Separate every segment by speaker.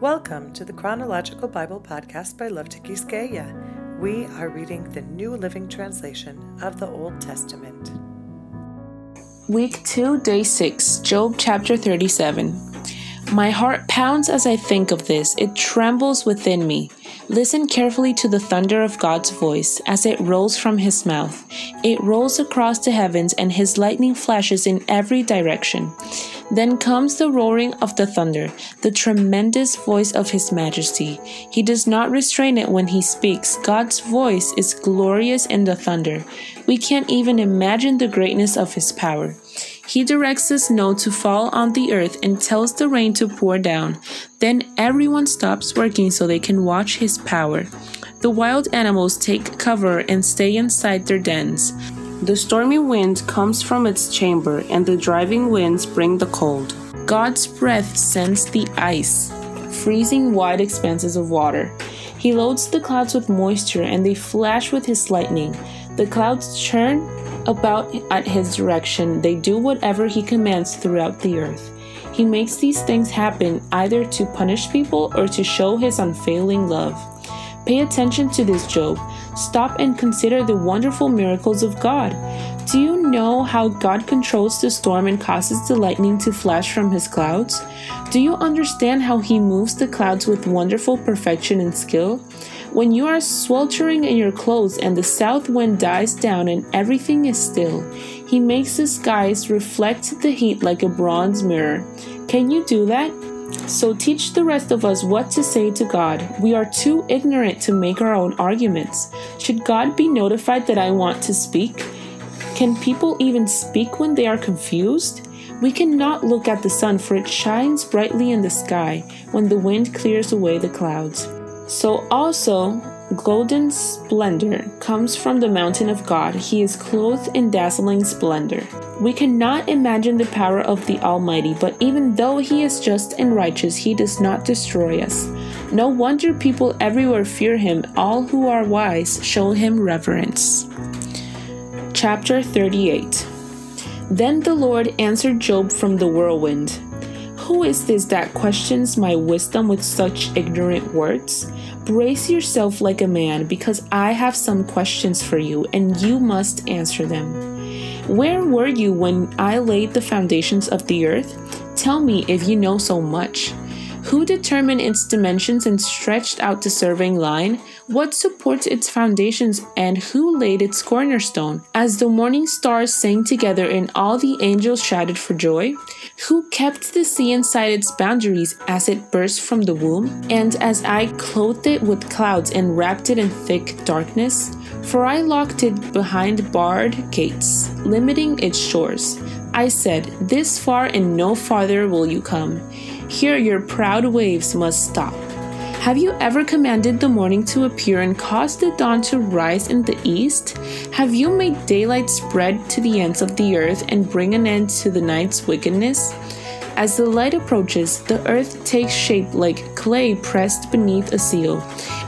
Speaker 1: Welcome to the Chronological Bible Podcast by Love to Quisqueya. We are reading the New Living Translation of the Old Testament.
Speaker 2: Week 2, Day 6, Job chapter 37. My heart pounds as I think of this, it trembles within me. Listen carefully to the thunder of God's voice as it rolls from his mouth. It rolls across the heavens, and his lightning flashes in every direction. Then comes the roaring of the thunder, the tremendous voice of His Majesty. He does not restrain it when He speaks. God's voice is glorious in the thunder. We can't even imagine the greatness of His power. He directs the snow to fall on the earth and tells the rain to pour down. Then everyone stops working so they can watch His power. The wild animals take cover and stay inside their dens. The stormy wind comes from its chamber, and the driving winds bring the cold. God's breath sends the ice, freezing wide expanses of water. He loads the clouds with moisture, and they flash with his lightning. The clouds churn about at his direction, they do whatever he commands throughout the earth. He makes these things happen either to punish people or to show his unfailing love. Pay attention to this, Job. Stop and consider the wonderful miracles of God. Do you know how God controls the storm and causes the lightning to flash from his clouds? Do you understand how he moves the clouds with wonderful perfection and skill? When you are sweltering in your clothes and the south wind dies down and everything is still, he makes the skies reflect the heat like a bronze mirror. Can you do that? So teach the rest of us what to say to God. We are too ignorant to make our own arguments. Should God be notified that I want to speak? Can people even speak when they are confused? We cannot look at the sun, for it shines brightly in the sky when the wind clears away the clouds. So also, golden splendor comes from the mountain of God. He is clothed in dazzling splendor. We cannot imagine the power of the Almighty, but even though He is just and righteous, He does not destroy us. No wonder people everywhere fear Him. All who are wise show Him reverence. Chapter 38 Then the Lord answered Job from the whirlwind Who is this that questions my wisdom with such ignorant words? Brace yourself like a man, because I have some questions for you, and you must answer them. Where were you when I laid the foundations of the earth? Tell me if you know so much. Who determined its dimensions and stretched out the surveying line? What supports its foundations and who laid its cornerstone? As the morning stars sang together and all the angels shouted for joy? Who kept the sea inside its boundaries as it burst from the womb? And as I clothed it with clouds and wrapped it in thick darkness? For I locked it behind barred gates, limiting its shores. I said, This far and no farther will you come. Here your proud waves must stop. Have you ever commanded the morning to appear and caused the dawn to rise in the east? Have you made daylight spread to the ends of the earth and bring an end to the night's wickedness? As the light approaches, the earth takes shape like clay pressed beneath a seal.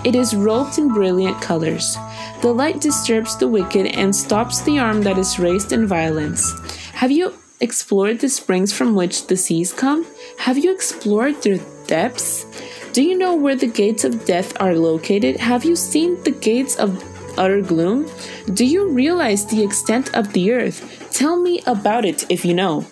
Speaker 2: It is robed in brilliant colors. The light disturbs the wicked and stops the arm that is raised in violence. Have you explored the springs from which the seas come? Have you explored their depths? Do you know where the gates of death are located? Have you seen the gates of utter gloom? Do you realize the extent of the earth? Tell me about it if you know.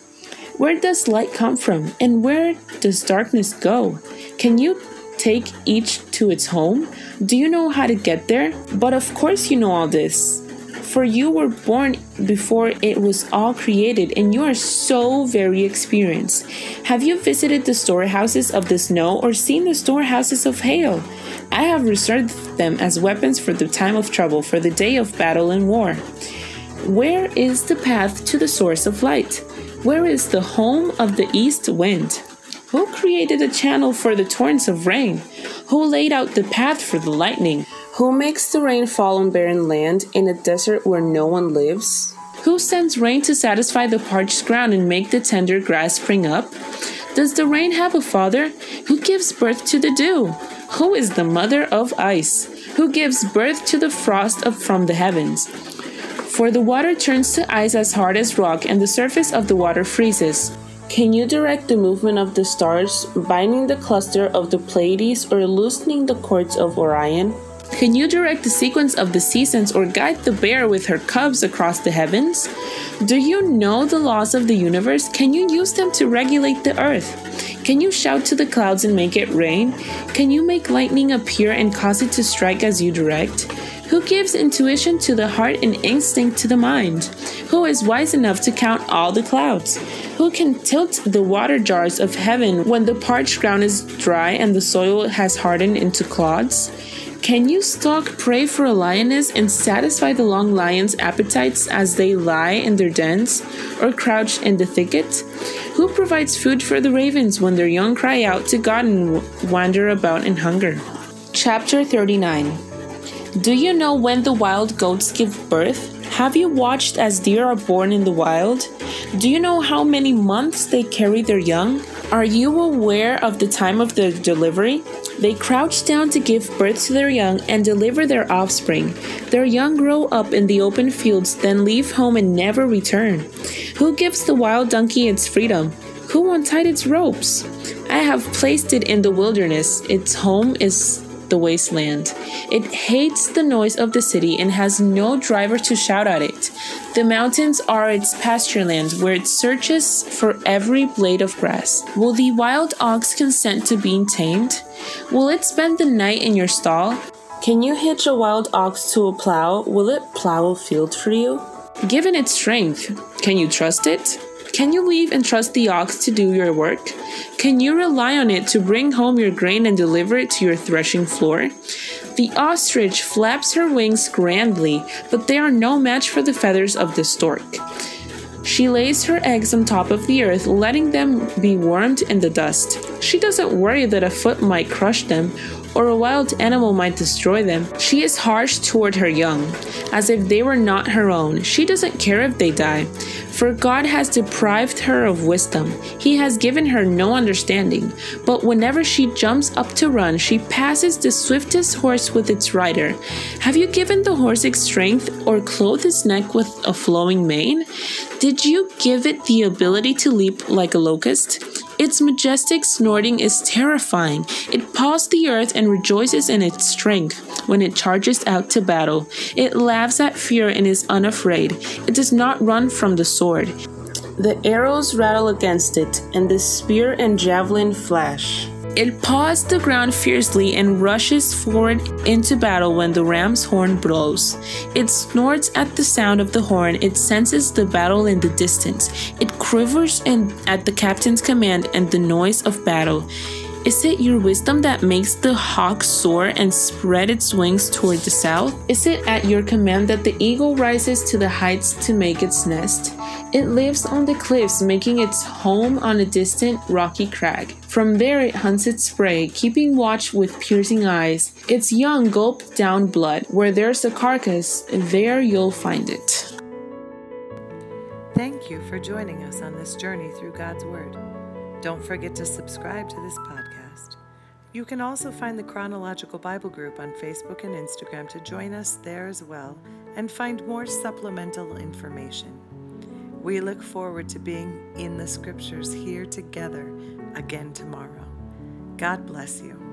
Speaker 2: Where does light come from, and where does darkness go? Can you take each to its home? Do you know how to get there? But of course, you know all this. For you were born before it was all created, and you are so very experienced. Have you visited the storehouses of the snow or seen the storehouses of hail? I have reserved them as weapons for the time of trouble, for the day of battle and war. Where is the path to the source of light? Where is the home of the east wind? Who created a channel for the torrents of rain? Who laid out the path for the lightning? Who makes the rain fall on barren land in a desert where no one lives? Who sends rain to satisfy the parched ground and make the tender grass spring up? Does the rain have a father? Who gives birth to the dew? Who is the mother of ice? Who gives birth to the frost up from the heavens? For the water turns to ice as hard as rock, and the surface of the water freezes. Can you direct the movement of the stars, binding the cluster of the Pleiades or loosening the cords of Orion? Can you direct the sequence of the seasons or guide the bear with her cubs across the heavens? Do you know the laws of the universe? Can you use them to regulate the earth? Can you shout to the clouds and make it rain? Can you make lightning appear and cause it to strike as you direct? Who gives intuition to the heart and instinct to the mind? Who is wise enough to count all the clouds? Who can tilt the water jars of heaven when the parched ground is dry and the soil has hardened into clods? Can you stalk prey for a lioness and satisfy the long lion's appetites as they lie in their dens or crouch in the thicket? Who provides food for the ravens when their young cry out to God and wander about in hunger? Chapter 39 Do you know when the wild goats give birth? Have you watched as deer are born in the wild? Do you know how many months they carry their young? Are you aware of the time of their delivery? They crouch down to give birth to their young and deliver their offspring. Their young grow up in the open fields, then leave home and never return. Who gives the wild donkey its freedom? Who untied its ropes? I have placed it in the wilderness. Its home is the wasteland. It hates the noise of the city and has no driver to shout at it. The mountains are its pastureland where it searches for every blade of grass. Will the wild ox consent to being tamed? Will it spend the night in your stall? Can you hitch a wild ox to a plow? Will it plow a field for you? Given its strength, can you trust it? Can you leave and trust the ox to do your work? Can you rely on it to bring home your grain and deliver it to your threshing floor? The ostrich flaps her wings grandly, but they are no match for the feathers of the stork. She lays her eggs on top of the earth, letting them be warmed in the dust. She doesn't worry that a foot might crush them or a wild animal might destroy them. She is harsh toward her young, as if they were not her own. She doesn't care if they die, for God has deprived her of wisdom. He has given her no understanding. But whenever she jumps up to run, she passes the swiftest horse with its rider. Have you given the horse its strength or clothed its neck with a flowing mane? Did you give it the ability to leap like a locust? Its majestic snorting is terrifying. It paws the earth and rejoices in its strength when it charges out to battle. It laughs at fear and is unafraid. It does not run from the sword. The arrows rattle against it, and the spear and javelin flash. It paws the ground fiercely and rushes forward into battle when the ram's horn blows. It snorts at the sound of the horn, it senses the battle in the distance. It quivers in, at the captain's command and the noise of battle. Is it your wisdom that makes the hawk soar and spread its wings toward the south? Is it at your command that the eagle rises to the heights to make its nest? It lives on the cliffs, making its home on a distant rocky crag. From there it hunts its prey, keeping watch with piercing eyes. Its young gulp down blood. Where there's a carcass, there you'll find it.
Speaker 1: Thank you for joining us on this journey through God's Word. Don't forget to subscribe to this podcast. You can also find the Chronological Bible Group on Facebook and Instagram to join us there as well and find more supplemental information. We look forward to being in the scriptures here together again tomorrow. God bless you.